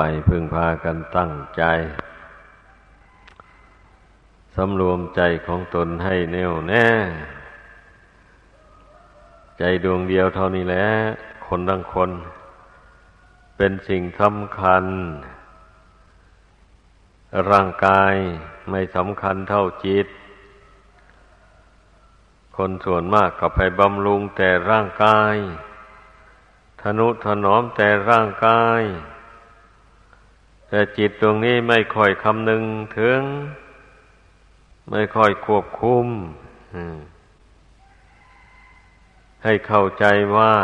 ไปพึ่งพากันตั้งใจสำรวมใจของตนให้แน่วแน่ ใจดวงเดียวเท่านี้แหละคนทั้งคน เป็นสิ่งสำคัญ ร่างกายไม่สำคัญเท่าจิต คนส่วนมากก็ไปบำรุงแต่ร่างกาย ทนุถนอมแต่ร่างกาย แต่จิตตรงนี้ไม่ค่อยคำนึงถึง ไม่ค่อยควบคุมให้เข้าใจว่า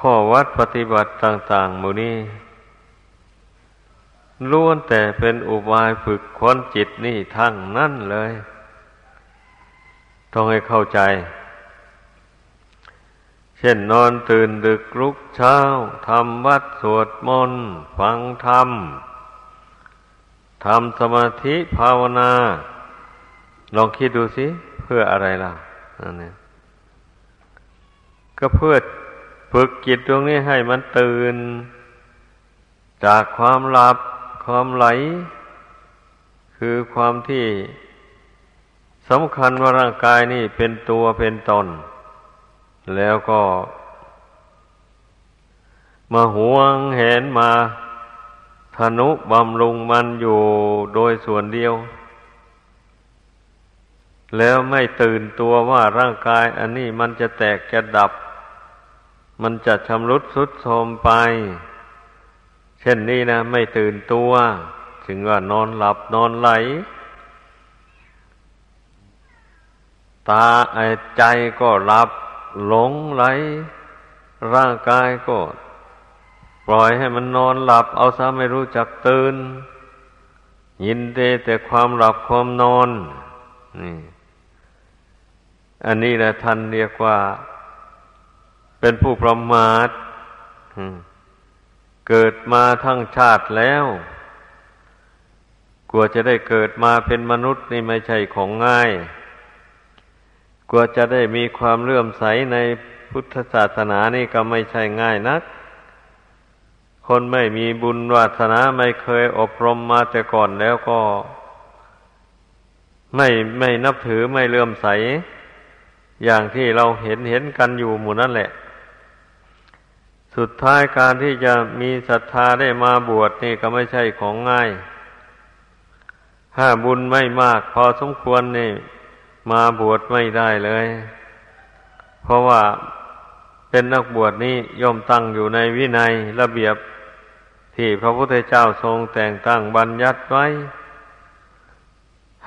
ข้อวัดปฏิบัติต่างๆมูนี้ล้วนแต่เป็นอุบายฝึกค้นจิตนี่ทั้งนั่นเลย ต้องให้เข้าใจ ช่นนอนตื่นดึกลุกเช้าทำวัดสวดมนต์ฟังธรรมทำสมาธิภาวนา ลองคิดดูสิเพื่ออะไรล่ะอันนี้ก็เพื่อฝึกจิตตรงนี้ให้มันตื่น จากความหลับความไหล คือความที่สำคัญว่าร่างกายนี่เป็นตัวเป็นตน แล้วก็ มาหวงเห็นมาธนุบำรุงมันอยู่โดยส่วนเดียว แล้วไม่ตื่นตัวว่าร่างกายอันนี้มันจะแตกจะดับ มันจะชำรุดสุดโทรมไป เช่นนี้นะ ไม่ตื่นตัว ถึงว่านอนหลับนอนไหล ตาใจก็หลับ หลงไหล ร่างกายก็ปล่อยให้มันนอนหลับ เอาซะไม่รู้จักตื่น ยินดีแต่ความหลับความนอน นี่ อันนี้แหละท่านเรียกว่า เป็นผู้ประมาทเกิดมาทั้งชาติแล้วกลัวจะได้เกิดมาเป็นมนุษย์นี่ไม่ใช่ของง่าย กว่าจะได้มีความเลื่อมใสในพุทธศาสนานี่ก็ไม่ใช่ง่ายนัก คนไม่มีบุญวาสนาไม่เคยอบรมมาแต่ก่อนแล้วก็ ไม่ไม่นับถือไม่เลื่อมใส อย่างที่เราเห็นเห็นกันอยู่หมู่นั่นแหละ สุดท้ายการที่จะมีศรัทธาได้มาบวชนี่ก็ไม่ใช่ของง่าย ถ้าบุญไม่มากพอสมควรนี่ มาบวชไม่ได้เลย เพราะว่าเป็นนักบวชนี้ย่อมตั้งอยู่ในวินัยระเบียบที่พระพุทธเจ้าทรงแต่งตั้งบัญญัติไว้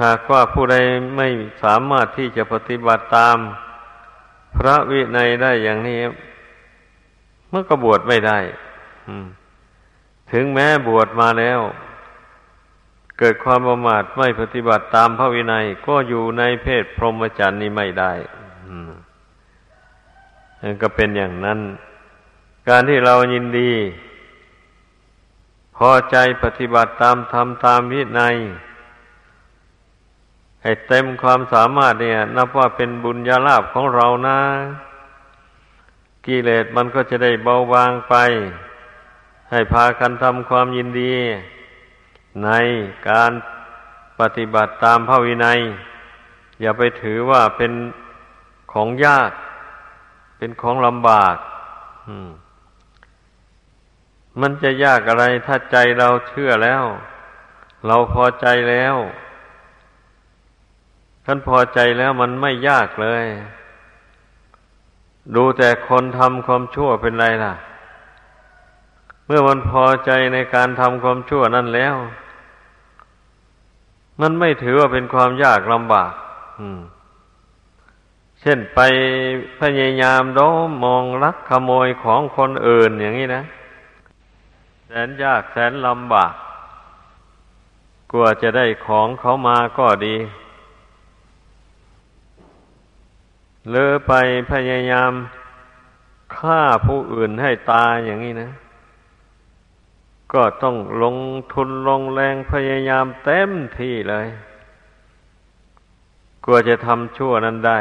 หากว่าผู้ใดไม่สามารถที่จะปฏิบัติตาม พระวินัยได้อย่างนี้เมื่อก็บวชไม่ได้ถึงแม้บวชมาแล้ว เกิดความประมาทไม่ปฏิบัติตามพระวินัย ก็อยู่ในเพศพรหมจรรย์นี้ไม่ได้ก็เป็นอย่างนั้น การที่เรายินดี พอใจปฏิบัติตามธรรมตามวินัย ให้เต็มความสามารถเนี่ย นับว่าเป็นบุญญาลาภของเรานะกิเลสมันก็จะได้เบาบางไป ให้พากันทำความยินดี ในการปฏิบัติตามพระวินัย อย่าไปถือว่าเป็นของยาก เป็นของลำบากมันจะยากอะไรถ้าใจเราเชื่อแล้ว เราพอใจแล้วท่านพอใจแล้วมันไม่ยากเลย ดูแต่คนทำความชั่วเป็นไรล่ะ เมื่อมันพอใจในการทำความชั่วนั่นแล้ว มันไม่ถือว่าเป็นความยากลำบากเช่นไปพยายามโดมมองลักขโมยของคนอื่นอย่างนี้นะ แสนยากแสนลำบาก กลัวจะได้ของเขามาก็ดีเลือไปพยายามฆ่าผู้อื่นให้ตายอย่างนี้นะ ก็ต้องลงทุนลงแรงพยายามเต็มที่เลยกลัวจะทำชั่วนั้นได้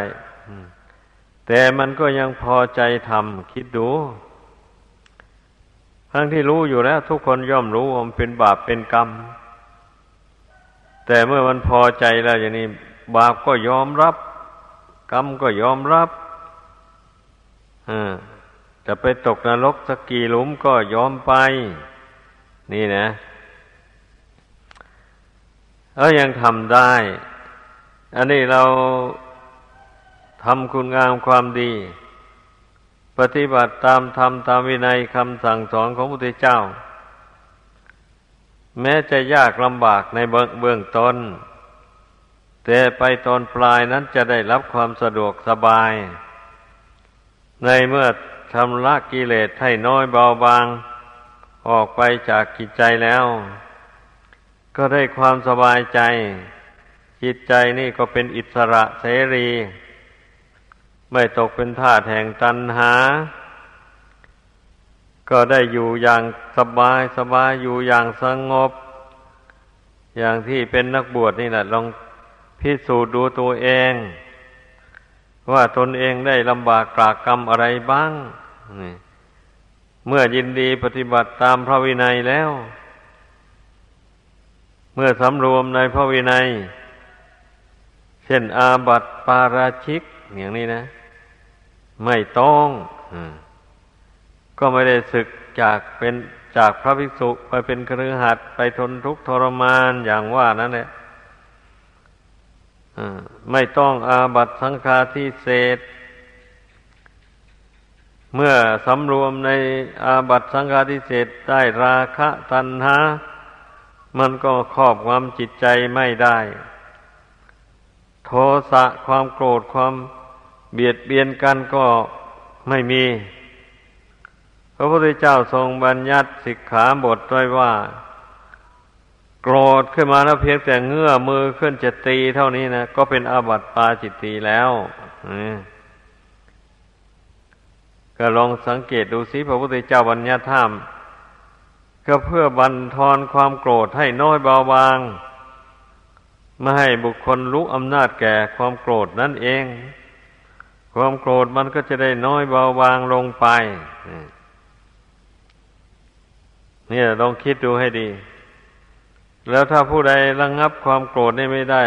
แต่มันก็ยังพอใจทำคิดดู ทั้งที่รู้อยู่แล้ว ทุกคนย่อมรู้ว่ามันเป็นบาปเป็นกรรม แต่เมื่อมันพอใจแล้วอย่างนี้ บาปก็ยอมรับ กรรมก็ยอมรับจะไปตกนรกสักกี่หลุมก็ยอมไป นี่นะเออยังทำได้ อันนี้เราทำคุณงามความดี ปฏิบัติตามธรรมตามวินัยคำสั่งสอนของพระพุทธเจ้า แม้จะยากลำบากในเบื้องต้น แต่ไปตอนปลายนั้นจะได้รับความสะดวกสบาย ในเมื่อชำระกิเลสให้น้อยเบาบาง ออกไปจากกิจใจแล้ว ก็ได้ความสบายใจ จิตใจนี่ก็เป็นอิสระเสรี ไม่ตกเป็นทาสแห่งตัณหา ก็ได้อยู่อย่างสบายสบายอยู่อย่างสงบ อย่างที่เป็นนักบวชนี่แหละลองพิสูจน์ดูตัวเอง ว่าตนเองได้ลำบากกรากกรรมอะไรบ้างนี่ เมื่อยินดีปฏิบัติตามพระวินัยแล้ว เมื่อสำรวมในพระวินัย เช่นอาบัติปาราชิก อย่างนี้นะ ไม่ต้องก็ไม่ได้ศึกจากเป็นจากพระภิกษุไปเป็นครือหัดไปทนทุกข์ทรมานอย่างว่านั่นแหละไม่ต้องอาบัตสังฆาทิเศษ เมื่อสำรวมในอาบัตสังฆาทิเศษได้ราคะตัณหา มันก็ครอบความจิตใจไม่ได้ โทสะความโกรธความเบียดเบียนกันก็ไม่มี พระพุทธเจ้าทรงบัญญัติสิกขาบทไว้ว่า โกรธขึ้นมาแล้วเพียงแต่เงื้อมือขึ้นจะตีเท่านี้นะ ก็เป็นอาบัติปาจิตตีแล้วอืม ก็ลองสังเกตดูสิพระพุทธเจ้าบัญญัติธรรมก็เพื่อบันทอนความโกรธให้น้อยเบาบาง ไม่ให้บุคคลรู้อำนาจแก่ความโกรธนั่นเอง ความโกรธมันก็จะได้น้อยเบาบางลงไปเนี่ยลองคิดดูให้ดี แล้วถ้าผู้ใดระงงับความโกรธนี่ไม่ได้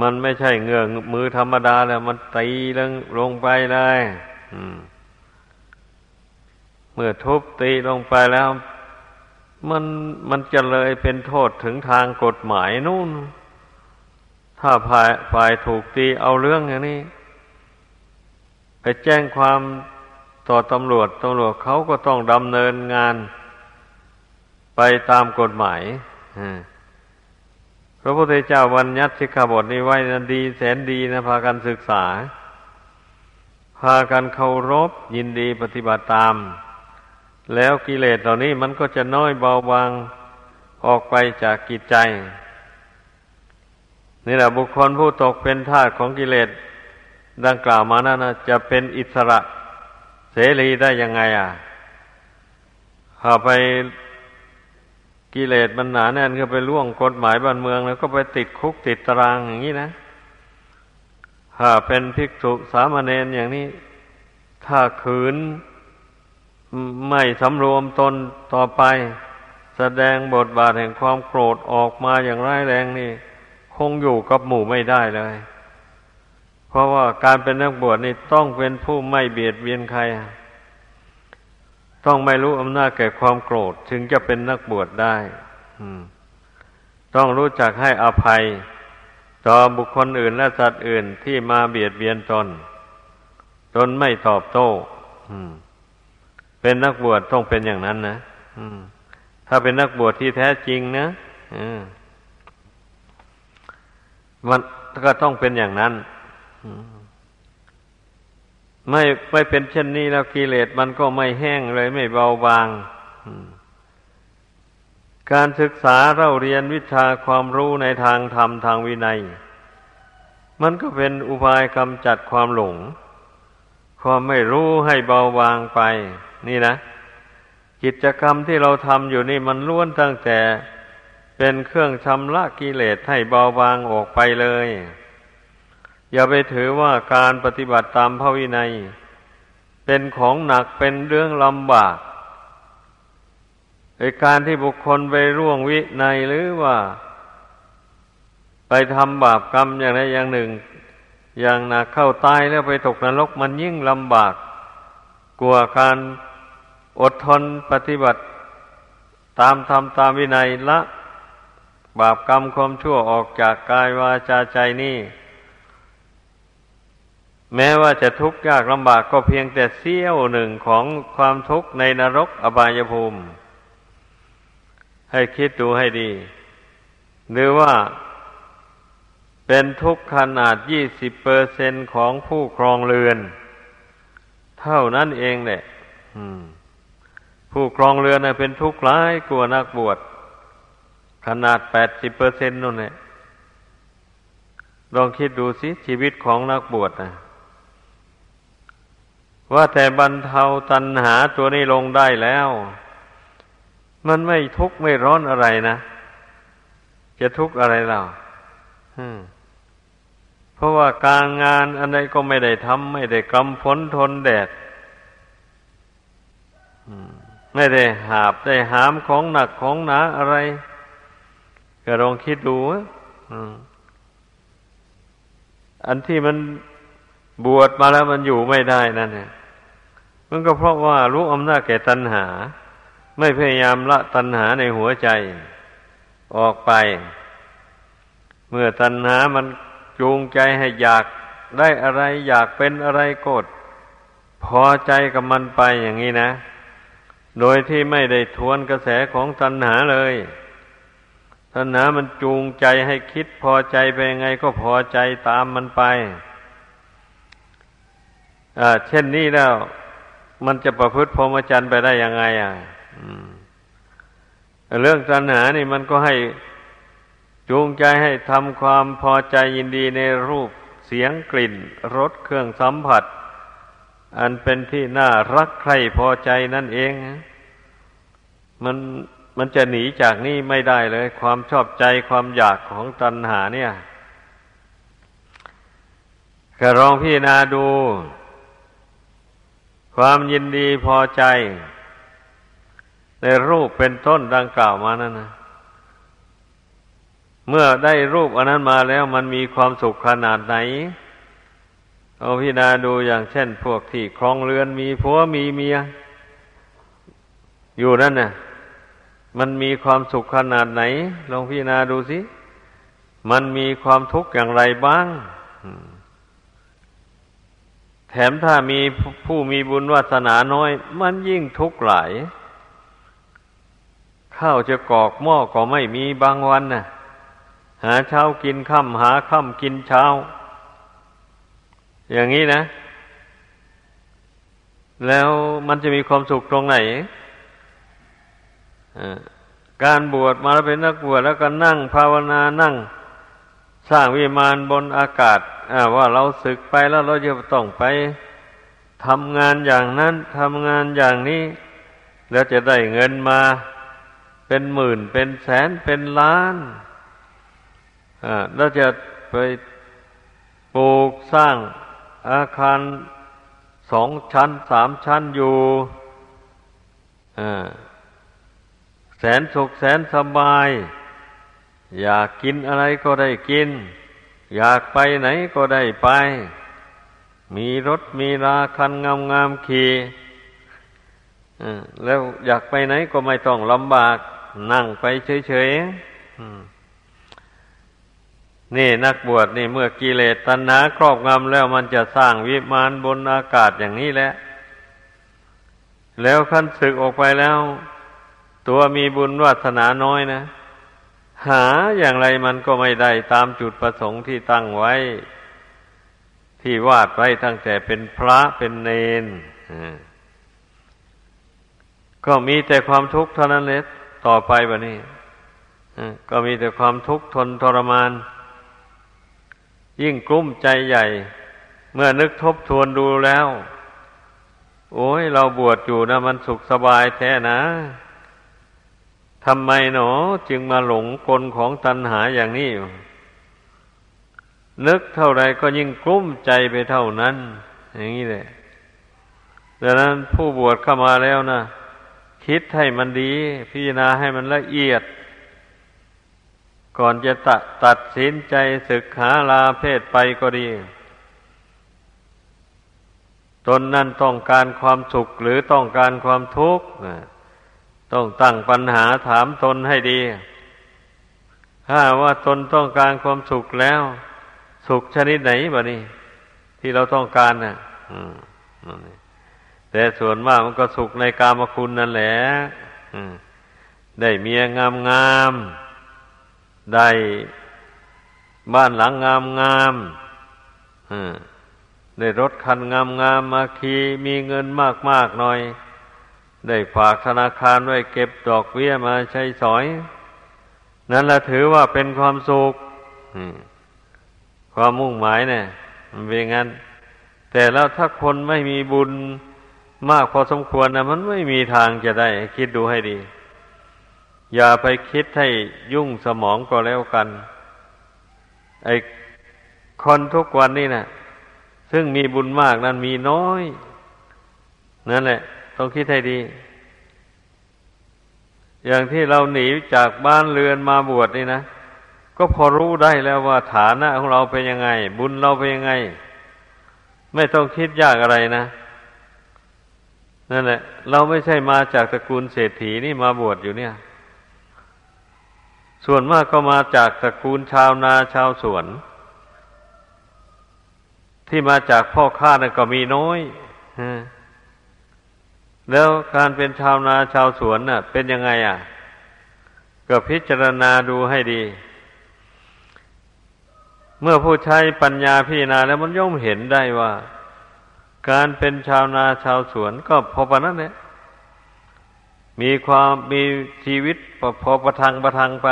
มันไม่ใช่เงื้อมือธรรมดาแล้ว มันตีลงลงไปเลย อืม เมื่อทุบตีลงไปแล้ว มันมันจะเลยเป็นโทษถึงทางกฎหมายนู่น ถ้าฝ่ายฝ่ายถูกตีเอาเรื่องอย่างนี้ ไปแจ้งความต่อตำรวจตำรวจเขาก็ต้องดำเนินงาน ไปตามกฎหมายพระพุทธเจ้าวันยัดสิกขาบทนี้ไว้นะดีแสนดีนะพากันศึกษา พากันเคารพยินดีปฏิบัติตาม แล้วกิเลสเหล่านี้มันก็จะน้อยเบาบางออกไปจากกิจใจ นี่แหละบุคคลผู้ตกเป็นทาสของกิเลสดังกล่าวมานั้นนะจะเป็นอิสระเสรีได้ยังไงอะถ้าไปกิเลสมันหนาแน่นก็ไปล่วงกฎหมายบ้านเมือง แล้วก็ไปติดคุกติดตารางอย่างนี้นะถ้าเป็นภิกษุสามเณรอย่างนี้ ถ้าขืน ไม่สำรวมตนต่อไป แสดงบทบาทแห่งความโกรธออกมาอย่างร้ายแรงนี่ คงอยู่กับหมู่ไม่ได้เลย เพราะว่าการเป็นนักบวชนี่ต้องเป็นผู้ไม่เบียดเบียนใคร ต้องไม่รู้อำนาจแก่ความโกรธถึงจะเป็นนักบวชได้ต้องรู้จักให้อภัย ต่อบุคคลอื่นและสัตว์อื่นที่มาเบียดเบียนตน ตนไม่ตอบโต้ อืม เป็นนักบวชต้องเป็นอย่างนั้นนะถ้าเป็นนักบวชที่แท้จริงนะมันก็ต้องเป็นอย่างนั้นไม่ไม่เป็นเช่นนี้แล้วกิเลสมันก็ไม่แห้งเลยไม่เบาบางการศึกษาเราเรียนวิชาความรู้ในทางธรรมทางวินัย มันก็เป็นอุบายกำจัดความหลง ความไม่รู้ให้เบาบางไป นี่นะ กิจกรรมที่เราทำอยู่นี่มันล้วนตั้งแต่เป็นเครื่องชำระกิเลสให้เบาบางออกไปเลย อย่าไปถือว่าการปฏิบัติตามพระวินัย เป็นของหนักเป็นเรื่องลำบากไอการที่บุคคลไปร่วงวิในหรือว่า ไปทำบาปกรรมอย่างใดอย่างหนึ่ง อย่างหนักเข้าตายแล้วไปตกนรกมันยิ่งลำบาก กลัวการ อดทนปฏิบัติตามธรรมตามวินัยละ บาปกรรมความชั่วออกจากกายวาจาใจนี่ แม้ว่าจะทุกข์ยากลำบากก็เพียงแต่เสี้ยวหนึ่งของความทุกข์ในนรกอบายภูมิ ให้คิดดูให้ดี หรือว่าเป็นทุกข์ขนาดยี่สิบเปอร์เซนของผู้ครองเรือน เท่านั้นเองแหละ ผู้ครองเรือนเป็นทุกข์ร้ายกลัวนักบวช ขนาดแปดสิบเปอร์เซ็นต์นั่นแหละลองคิดดูสิชีวิตของนักบวชนะว่าแต่บรรเทาตัณหาตัวนี้ลงได้แล้ว มันไม่ทุกข์ไม่ร้อนอะไรนะจะทุกข์อะไรเราเพราะว่าการงานอันใดก็ไม่ได้ทำไม่ได้กำฝนทนแดด ไม่ได้หาบได้หามของหนักของหนาอะไร ก็ลองคิดดูอันที่มันบวชมาแล้วมันอยู่ไม่ได้นั่นเนี่ยมันก็เพราะว่ารู้อำนาจแก่ตัณหา ไม่พยายามละตัณหาในหัวใจ ออกไป เมื่อตัณหามันจูงใจให้อยากได้อะไร อยากเป็นอะไรโกดพอใจกับมันไปอย่างนี้นะ โดยที่ไม่ได้ทวนกระแสของตัณหาเลย ตัณหามันจูงใจให้คิดพอใจไปยังไงก็พอใจตามมันไปอ่าเช่นนี้แล้ว มันจะประพฤติพรหมจรรย์ไปได้ยังไง อะเรื่องตัณหานี่มันก็ให้จูงใจให้ทำความพอใจยินดีในรูปเสียงกลิ่นรสเครื่องสัมผัส อันเป็นที่น่ารักใคร่พอใจนั่นเอง มันมันจะหนีจากนี่ไม่ได้เลย ความชอบใจความอยากของตัณหาเนี่ยก็ลองพี่นาดู ความยินดีพอใจ ในรูปเป็นต้นดังกล่าวมานั่นนะเมื่อได้รูปอันนั้นมาแล้วมันมีความสุขขนาดไหน เอาพิจารณาดูอย่างเช่น พวกที่ครองเรือนมีผัวมีเมีย อยู่นั่นน่ะมันมีความสุขขนาดไหน ลองพิจารณาดูสิมันมีความทุกข์อย่างไรบ้าง แถมถ้ามีผู้มีบุญวาสนาน้อย มันยิ่งทุกข์หลาย ข้าวจะกอกหม้อก็ไม่มีบางวันนะ่ะ หาเช้ากินค่ำหาค่ำกินเช้า อย่างนี้นะ แล้วมันจะมีความสุขตรงไหนการบวชมาแล้วเป็นนักบวชแล้วก็นั่งภาวนานั่ง สร้างวิมานบนอากาศว่าเราศึกไปแล้วเราจะต้องไปทำงานอย่างนั้นทำงานอย่างนี้ แล้วจะได้เงินมาเป็นหมื่นเป็นแสนเป็นล้านแล้วจะไปปลูกสร้าง อาคารสองชั้นสามชั้นอยู่แสนสุขแสนสบาย อยากกินอะไรก็ได้กิน อยากไปไหนก็ได้ไป มีรถมีราคันงามงามขี่แล้วอยากไปไหนก็ไม่ต้องลำบาก นั่งไปเฉยๆ นี่นักบวชนี่เมื่อกิเลสตัณหาครอบงำแล้วมันจะสร้างวิมานบนอากาศอย่างนี้แหละ แล้วขั้นศึกออกไปแล้ว ตัวมีบุญวาสนาน้อยนะ หาอย่างไรมันก็ไม่ได้ตามจุดประสงค์ที่ตั้งไว้ ที่วาดไว้ตั้งแต่เป็นพระเป็นเนนก็มีแต่ความทุกข์เท่านั้นเลยต่อไปแบบนี้ก็มีแต่ความทุกข์ทนทรมาน ยิ่งกลุ้มใจใหญ่ เมื่อนึกทบทวนดูแล้ว โอ้ยเราบวชอยู่นะมันสุขสบายแท้นะทำไมหนอจึงมาหลงกลของตัณหาอย่างนี้ นึกเท่าไรก็ยิ่งกลุ้มใจไปเท่านั้น อย่างนี้แหละดังนั้นผู้บวชเข้ามาแล้วนะคิดให้มันดี พิจารณาให้มันละเอียด ก่อนจะตัดตัดสินใจศึกหาลาเพศไปก็ดี ตนนั้นต้องการความสุขหรือต้องการความทุกข์ต้องตั้งปัญหาถามตนให้ดี ถ้าว่าตนต้องการความสุขแล้ว สุขชนิดไหนบ่นี่ที่เราต้องการน่ะแต่ส่วนมากมันก็สุขในกามคุณนั่นแหละได้เมียงามงาม ได้บ้านหลังงามงามได้รถคันงามงามมาขี่มีเงินมากมากหน่อย ได้ฝากธนาคารไว้เก็บดอกเบี้ยมาใช้สอย นั่นแหละถือว่าเป็นความสุขความมุ่งหมายเนี่ยมันเป็นงั้น แต่แล้วถ้าคนไม่มีบุญมากพอสมควรนะมันไม่มีทางจะได้ คิดดูให้ดี อย่าไปคิดให้ยุ่งสมองก็แล้วกัน ไอ้คนทุกวันนี่นะซึ่งมีบุญมากนั้นมีน้อย นั่นแหละ ต้องคิดให้ดี อย่างที่เราหนีจากบ้านเรือนมาบวชนี่นะ ก็พอรู้ได้แล้วว่าฐานะของเราเป็นยังไง บุญเราเป็นยังไง ไม่ต้องคิดยากอะไรนะนั่นแหละ เราไม่ใช่มาจากตระกูลเศรษฐีนี่มาบวชอยู่เนี่ย ส่วนมากก็มาจากตระกูลชาวนาชาวสวน ที่มาจากพ่อค้านั่นก็มีน้อยแล้วการเป็นชาวนาชาวสวนน่ะ เป็นยังไงอะ ก็พิจารณาดูให้ดี เมื่อผู้ใช้ปัญญาพิจารณาแล้วมันย่อมเห็นได้ว่า การเป็นชาวนาชาวสวนก็พอปนั้นเนี่ย มีความมีชีวิตพอประทังประทังไป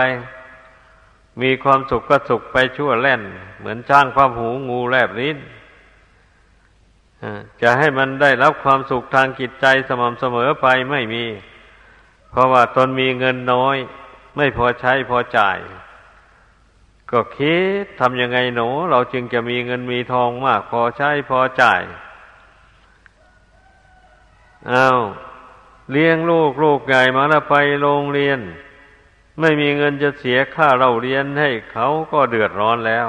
มีความสุขก็สุขไปชั่วแล่น เหมือนจ้างความหูงูแลบลิ้นจะให้มันได้รับความสุขทางจิตใจสม่ำเสมอไปไม่มี เพราะว่าตนมีเงินน้อย ไม่พอใช้พอจ่าย ก็คิดทำยังไงหนูเราจึงจะมีเงินมีทองมาก พอใช้พอจ่ายอา้าว เลี้ยงลูกลูกใหญ่มาแล้วไปโรงเรียน ไม่มีเงินจะเสียค่าเราเรียนให้เขาก็เดือดร้อนแล้ว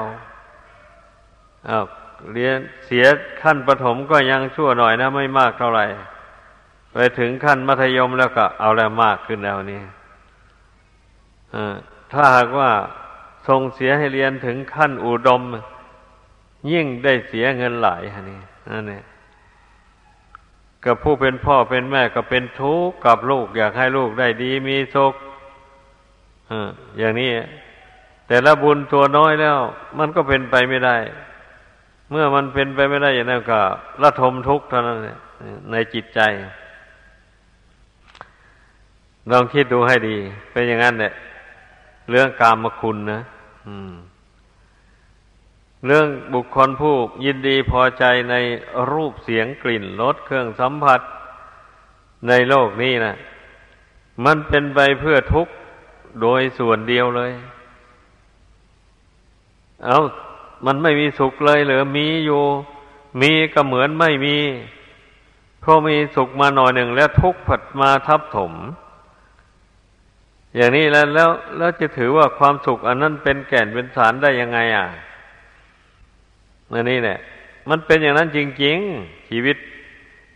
อา้าวเรียนเสียขั้นประถมก็ยังชั่วหน่อยนะ ไม่มากเท่าไหร่ ไปถึงขั้นมัธยมแล้วก็เอาแล้วมากขึ้นแล้วนี่ถ้าหากว่าส่งเสียให้เรียนถึงขั้นอุดม ยิ่งได้เสียเงินหลายฮะนี่นั่นเนี่ย กับผู้เป็นพ่อเป็นแม่ก็เป็นทุกข์กับลูก อยากให้ลูกได้ดีมีสุขอย่างนี้ แต่ละบุญตัวน้อยแล้ว มันก็เป็นไปไม่ได้ เมื่อมันเป็นไปไม่ได้อย่างนั้นก็ละทมทุกข์เท่านั้นในจิตใจลองคิดดูให้ดี เป็นอย่างนั้นเนี่ยเรื่องกามคุณนะ อืม เรื่องบุคคลผู้ยินดีพอใจในรูปเสียงกลิ่นรสเครื่องสัมผัสในโลกนี้นะมันเป็นไปเพื่อทุกข์โดยส่วนเดียวเลย เอามันไม่มีสุขเลยหรือมีอยู่ มีก็เหมือนไม่มี เพราะมีสุขมาหน่อยหนึ่งแล้วทุกข์ผัดมาทับถม อย่างนี้แล้วแล้วแล้วจะถือว่าความสุขอันนั้นเป็นแก่นเป็นสารได้ยังไงอะ นั่นนี่แหละมันเป็นอย่างนั้นจริงๆ ชีวิต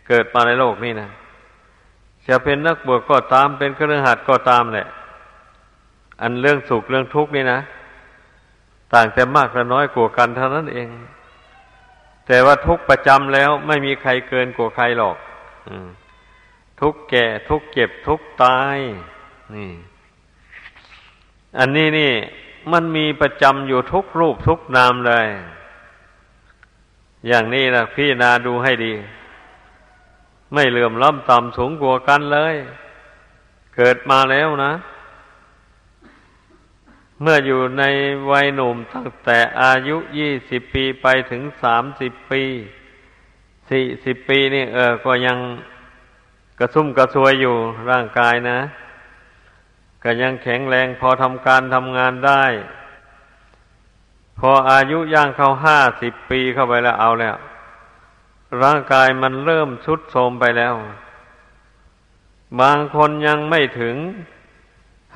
เกิดมาในโลกนี้นะจะเป็นนักบวชก็ตามเป็นเครือขัดก็ตามแหละ อันเรื่องสุขเรื่องทุกข์นี่นะ ต่างแต่มากและน้อยกว่ากันเท่านั้นเอง แต่ว่าทุกประจำแล้วไม่มีใครเกินกว่าใครหรอกทุกแก่ทุกเจ็บทุกตาย นี่ อันนี้นี่ มันมีประจำอยู่ทุกรูปทุกนามเลย อย่างนี้นะพี่นาดูให้ดี ไม่เหลื่อมล้ำต่ำสูงกว่ากันเลย เกิดมาแล้วนะ เมื่ออยู่ในวัยหนุ่มตั้งแต่อายุยี่สิบปีไปถึงสามสิบปีสี่สิบปีนี่เออ ก็ยังกระซุ่มกระซวยอยู่ร่างกายนะ ก็ยังแข็งแรงพอทำการทำงานได้ พออายุย่างเข้าห้าสิบปีเข้าไปแล้วเอาแล้ว ร่างกายมันเริ่มชุดโทมไปแล้ว บางคนยังไม่ถึง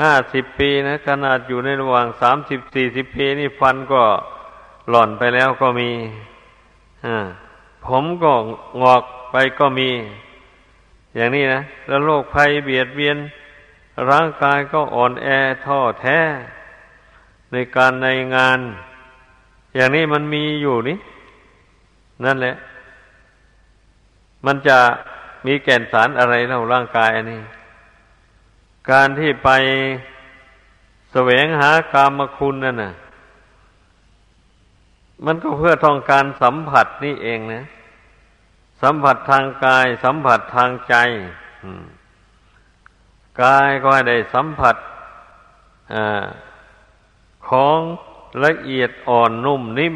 ห้าสิบปีนะ ขนาดอยู่ในระหว่างสามสิบสี่สิบปีนี่ฟันก็หล่อนไปแล้วก็มีผมก็งอกไปก็มี อย่างนี้นะ แล้วโรคภัยเบียดเบียน ร่างกายก็อ่อนแอท้อแท้ ในการในงาน อย่างนี้มันมีอยู่นี่ นั่นแหละ มันจะมีแก่นสารอะไรเล่าร่างกายอันนี้ การที่ไปแสวงหากามคุณนั่นน่ะ มันก็เพื่อต้องการสัมผัสนี่เองนะ สัมผัสทางกาย สัมผัสทางใจกายก็ให้ได้สัมผัสอของ ละเอียดอ่อนนุ่มนิ่ม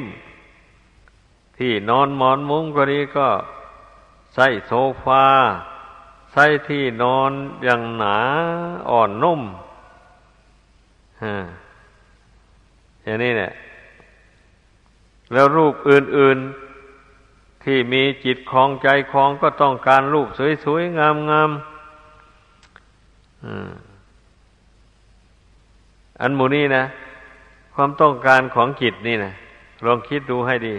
ที่นอนหมอนมุ้งก็ดีก็ใส่โซฟาใส่ที่นอนอย่างหนาอ่อนนุ่มฮะอย่างนี้เนี่ย แล้วรูปอื่น ๆ ที่มีจิตคลองใจคลองก็ต้องการรูปสวย ๆ งามๆอันหมูนี่นะ ความต้องการของจิตนี่นะลองคิดดูให้ดี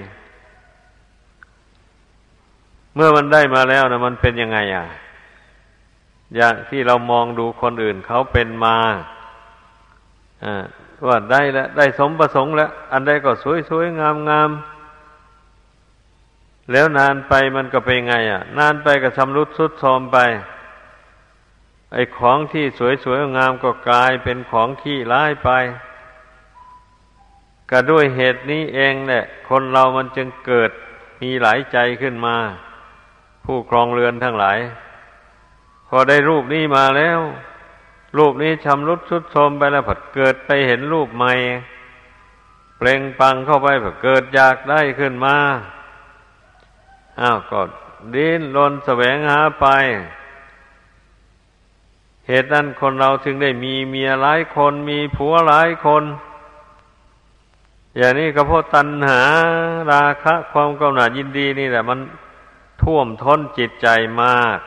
เมื่อมันได้มาแล้วนะมันเป็นยังไงอะ อย่างที่เรามองดูคนอื่นเขาเป็นมาอ่าว่าได้แล้วได้สมประสงค์แล้ว อันใดก็สวยสวยงามงามแล้วนานไปมันก็เป็นไง อะ นานไปก็ชำรุดสุดโทรมไป ไอ้ของที่สวยสวยงามก็กลายเป็นของขี้ร้ายไป ก็ด้วยเหตุนี้เองแหละคนเรามันจึงเกิดมีหลายใจขึ้นมา ผู้ครองเรือนทั้งหลาย พอได้รูปนี้มาแล้ว รูปนี้ชำรุดชุดโทมไปแล้วผัดเกิดไปเห็นรูปใหม่เปล่งปังเข้าไปผัดเกิดอยากได้ขึ้นมาอ้าวก็ดิ้นรนแสวงหาไป เหตุนั้นคนเราถึงได้มีเมียหลายคนมีผัวหลายคน อย่างนี้ก็เพราะตัณหาราคะ ความกำหนัดยินดีนี่แหละ มันท่วมท้นจิตใจมาก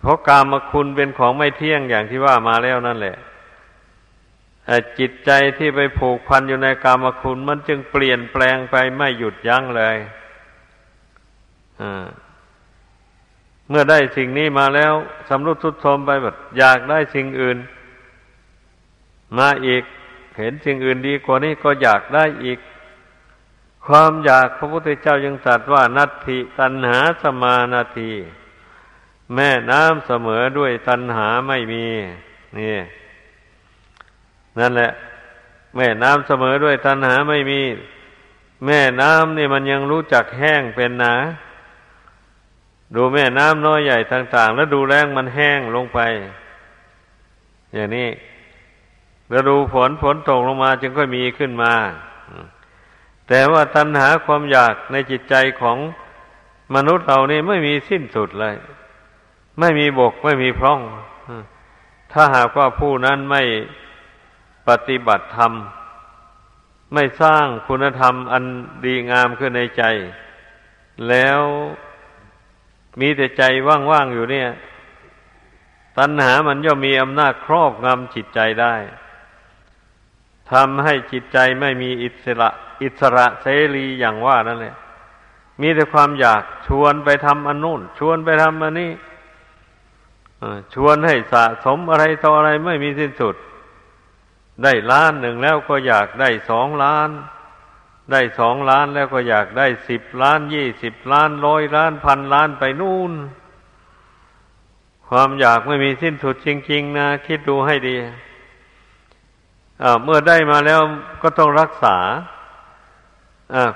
เพราะกามคุณเป็นของไม่เที่ยงอย่างที่ว่ามาแล้วนั่นแหละจิตใจที่ไปผูกพันอยู่ในกามคุณ มันจึงเปลี่ยนแปลงไปไม่หยุดยั้งเลยเมื่อได้สิ่งนี้มาแล้วสำรุดทุดโทมไปแบบอยากได้สิ่งอื่น มาอีก เห็นสิ่งอื่นดีกว่านี้ก็อยากได้อีก ความอยากพระพุทธเจ้ายังตรัสว่านัตถิตันหาสมานาทีแม่น้ำเสมอด้วยตันหาไม่มีนี่นั่นแหละ แม่น้ำเสมอด้วยตันหาไม่มี แม่น้ำนี่มันยังรู้จักแห้งเป็นหนะดูแม่น้ำน้อยใหญ่ต่าง ๆ แล้วดูแรงมันแห้งลงไป อย่างนี้ แล้วดูฝนฝนตกลงมาจึงค่อยมีขึ้นมา แต่ว่าตัณหาความอยากในจิตใจของมนุษย์เรานี่ไม่มีสิ้นสุดเลย ไม่มีบกไม่มีพร่อง ถ้าหากว่าผู้นั้นไม่ปฏิบัติธรรม ไม่สร้างคุณธรรมอันดีงามขึ้นในใจ แล้วมีแต่ใจว่างๆอยู่เนี่ย ตัณหามันย่อมมีอำนาจครอบงำจิตใจได้ ทำให้จิตใจไม่มีอิสระ อิสระเสรีอย่างว่านั่นแหละ มีแต่ความอยากชวนไปทำอันนู่น ชวนไปทำอันนี้ชวนให้สะสมอะไรต่ออะไรไม่มีสิ้นสุด ได้ล้านหนึ่งแล้วก็อยากได้สองล้าน ได้สองล้านแล้วก็อยากได้สิบล้านยี่สิบล้านร้อยล้านพันล้านไปนู่น ความอยากไม่มีสิ้นสุดจริง ๆ นะ คิดดูให้ดี เมื่อได้มาแล้วก็ต้องรักษา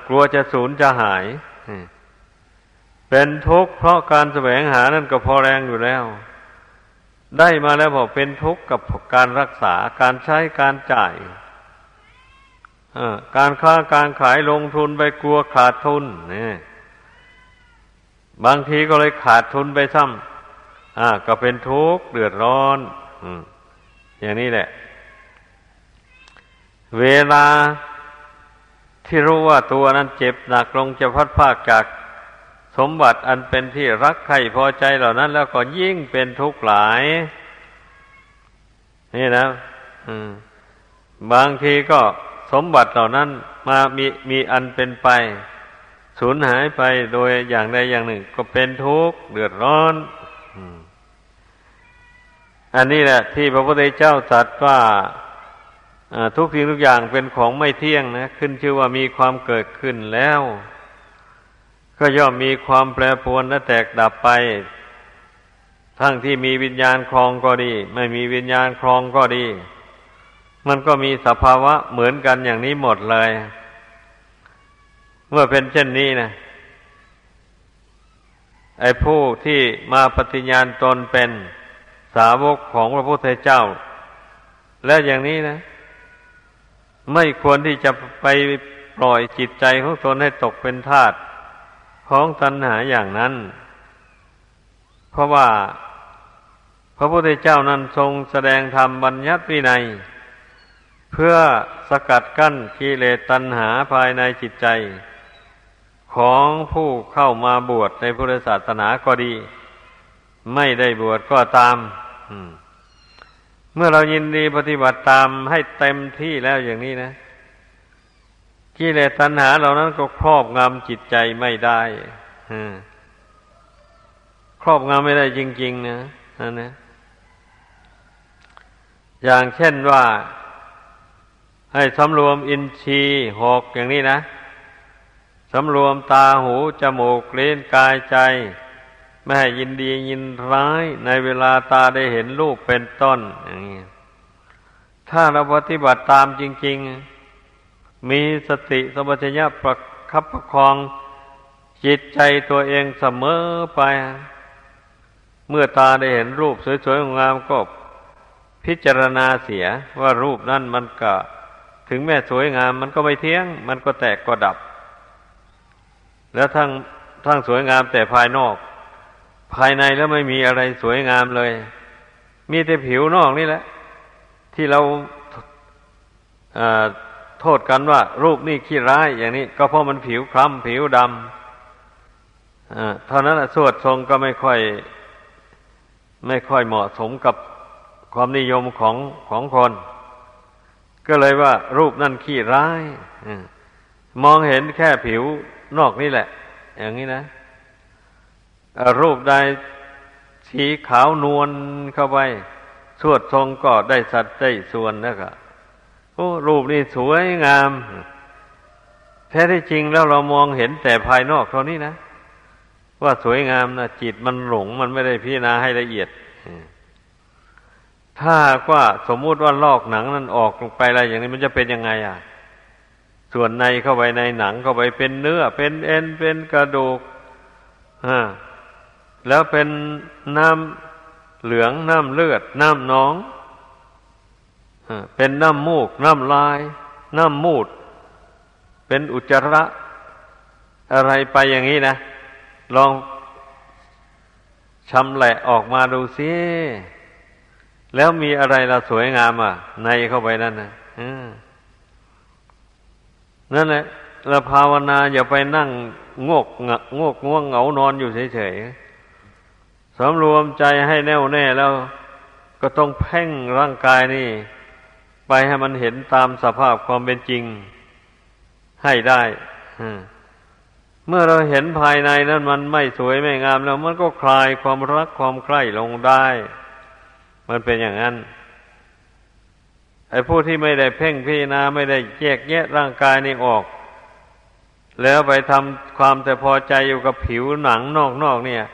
กลัวจะสูญจะหาย เป็นทุกข์เพราะการแสวงหานั่นก็พอแรงอยู่แล้ว ได้มาแล้วบอกเป็นทุกข์กับการรักษาการใช้การจ่ายการค้าการขายลงทุนไปกลัวขาดทุนนี่บางทีก็เลยขาดทุนไปซ้ำก็เป็นทุกข์เดือดร้อนอย่างนี้แหละ เวลาที่รู้ว่าตัวนั้นเจ็บหนักลงจะพัดภาคจากสมบัติอันเป็นที่รักใครพอใจเหล่านั้น แล้วก็ยิ่งเป็นทุกข์หลาย นี่นะบางทีก็สมบัติเหล่านั้นมามีมีอันเป็นไป สูญหายไปโดยอย่างใดอย่างหนึ่ง ก็เป็นทุกข์เดือดร้อนอันนี้แหละ ที่พระพุทธเจ้าตรัสว่า ทุกสิ่งทุกอย่างเป็นของไม่เที่ยงนะ ขึ้นชื่อว่ามีความเกิดขึ้นแล้ว ก็ย่อมมีความแปรปรวนและแตกดับไป ทั้งที่มีวิญญาณครองก็ดี ไม่มีวิญญาณครองก็ดี มันก็มีสภาวะเหมือนกันอย่างนี้หมดเลย เมื่อเป็นเช่นนี้นะไอ้ผู้ที่มาปฏิญาณตนเป็นสาวกของพระพุทธเจ้า และอย่างนี้นะ ไม่ควรที่จะไปปล่อยจิตใจของตนให้ตกเป็นทาสของตัณหาอย่างนั้น เพราะว่าพระพุทธเจ้านั้นทรงแสดงธรรมบัญญัติวินัย เพื่อสกัดกั้นกิเลสตัณหาภายในจิตใจ ของผู้เข้ามาบวชในพุทธศาสนาก็ดี ไม่ได้บวชก็ตาม เมื่อเรายินดีปฏิบัติตามให้เต็มที่แล้วอย่างนี้นะกิเลสตัณหาเหล่านั้นก็ครอบงำจิตใจไม่ได้ครอบงำไม่ได้จริง ๆ นะนั่นนะอย่างเช่นว่า ให้สำรวมอินทรีย์หกอย่างนี้นะสำรวมตาหูจมูกเล่นกายใจ ไม่ให้ยินดียินร้ายในเวลาตาได้เห็นรูปเป็นต้นอย่างนี้ถ้าเราปฏิบัติตามจริง ๆ มีสติสมัชญะประคับประคองจิตใจตัวเองเสมอไป เมื่อตาได้เห็นรูปสวยๆงามก็พิจารณาเสียว่ารูปนั้นมันก็ถึงแม้สวยงาม มันก็ไม่เที่ยง มันก็แตกก็ดับ แล้วทั้งทั้งสวยงามแต่ภายนอก ภายในแล้วไม่มีอะไรสวยงามเลย มีแต่ผิวนอกนี่แหละ ที่เราโทษกันว่า รูปนี่ขี้ร้ายอย่างนี้ ก็เพราะมันผิวคล้ำผิวดำเท่านั้นสวดทรงก็ไม่ค่อย ไม่ค่อยเหมาะสมกับความนิยมของของคน ก็เลยว่า รูปนั่นขี้ร้ายมองเห็นแค่ผิวนอกนี่แหละ อย่างนี้นะ รูปใดสีขาวนวลเข้าไปสวดทรงก็ได้สัดได้ส่วนนะก็โอ้รูปนี่สวยงาม แท้ที่จริงแล้วเรามองเห็นแต่ภายนอกเท่านี้นะ ว่าสวยงามนะจิตมันหลงมันไม่ได้พิจารณาให้ละเอียด ถ้าว่าสมมุติว่าลอกหนังนั้นออกลงไปอะไรอย่างนี้มันจะเป็นยังไงอะ ส่วนในเข้าไปในหนังเข้าไปเป็นเนื้อ เป็นเอ็นเป็นกระดูกอ่า แล้วเป็นน้ำเหลืองน้ำเลือด น้ำหนองเป็นน้ำมูก น้ำลาย น้ำมูด เป็นอุจจาระ อะไรไปอย่างนี้นะ ลองชำแหละออกมาดูซิแล้วมีอะไรละสวยงามอะ ในเข้าไปนั่นนะนั่นแหละเราภาวนาอย่าไปนั่งงกงงกง่วงเหงานอนอยู่เฉยๆ สำรวมใจให้แน่วแน่แล้ว ก็ต้องเพ่งร่างกายนี่ ไปให้มันเห็นตามสภาพความเป็นจริง ให้ได้เมื่อเราเห็นภายในนั้นมันไม่สวยไม่งามแล้ว มันก็คลายความรักความใคร่ลงได้ มันเป็นอย่างนั้นไอ้ผู้ที่ไม่ได้เพ่งพิจารณาไม่ได้แยกแยะร่างกายนี่ออก แล้วไปทำความแต่พอใจอยู่กับผิวหนังนอกๆเนี่ย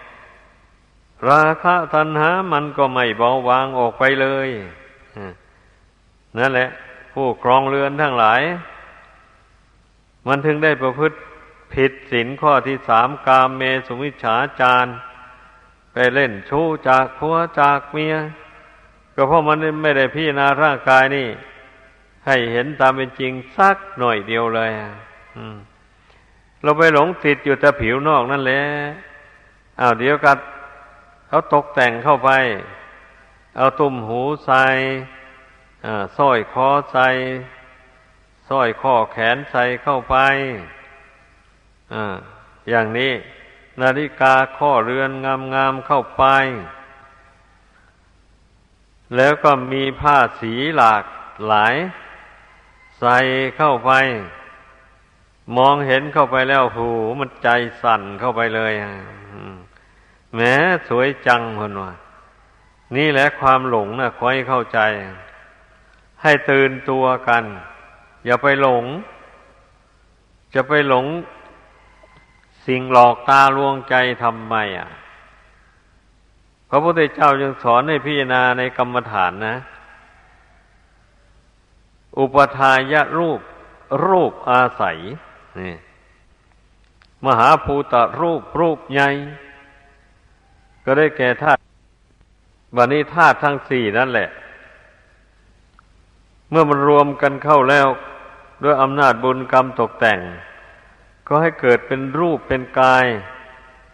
ราคะตัณหามันก็ไม่เบาบางออกไปเลยนั่นแหละ ผู้ครองเรือนทั้งหลาย มันถึงได้ประพฤติผิดศีลข้อที่สามกามเมสุมิฉาจารไปเล่นชู้จากผัวจากเมีย ก็เพราะมันไม่ได้พิจารณาร่างกายนี่ ให้เห็นตามเป็นจริงสักหน่อยเดียวเลยเราไปหลงติดอยู่แต่ผิวนอกนั่นแหละอ้าวเดี๋ยวกัน เขาตกแต่งเข้าไป เอาตุ่มหูใส่สร้อยคอใส่สร้อยข้อแขนใส่เข้าไปออย่างนี้นาฬิกาข้อเรือนงามๆเข้าไป แล้วก็มีผ้าสีหลากหลาย ใส่เข้าไป มองเห็นเข้าไปแล้วหูมันใจสั่นเข้าไปเลย แม้สวยจังคนว่านี่แหละความหลงนะคอยเข้าใจ ให้ตื่นตัวกัน อย่าไปหลง จะไปหลง สิ่งหลอกตาลวงใจทำไมอะพระพุทธเจ้ายังสอนให้พิจารณาในกรรมฐานนะ อุปทายะรูป รูปอาศัยนี่มหาภูตรูปรูปใหญ่ ก็ได้แก่ธาตุวันนี้ธาตุทั้งสี่นั่นแหละ เมื่อมันรวมกันเข้าแล้ว ด้วยอำนาจบุญกรรมตกแต่ง ก็ให้เกิดเป็นรูปเป็นกาย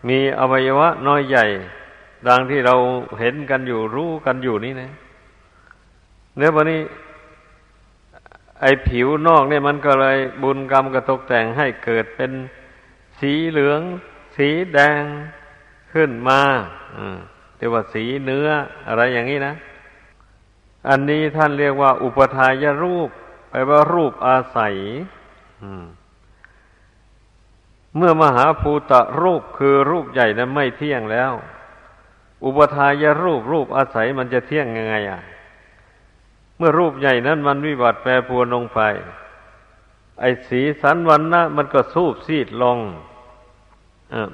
มีอวัยวะน้อยใหญ่ ดังที่เราเห็นกันอยู่รู้กันอยู่นี่นะเนื้อวันนี้ ไอ้ผิวนอกเนี่ยมันก็เลยบุญกรรมก็ตกแต่งให้เกิดเป็นสีเหลือง สีแดง ขึ้นมาเรียกว่าสีเนื้ออะไรอย่างนี้นะ อันนี้ท่านเรียกว่า อุปทายรูปแปลว่ารูปอาศัยเมื่อมหาภูตะรูปคือรูปใหญ่นั้นไม่เที่ยงแล้ว อุปทายรูปรูปอาศัยมันจะเที่ยงยังไงอะ เมื่อรูปใหญ่นั้นมันวิบัติแปรปรวนลงไป ไอ้สีสันวันนะมันก็สูบซีดลง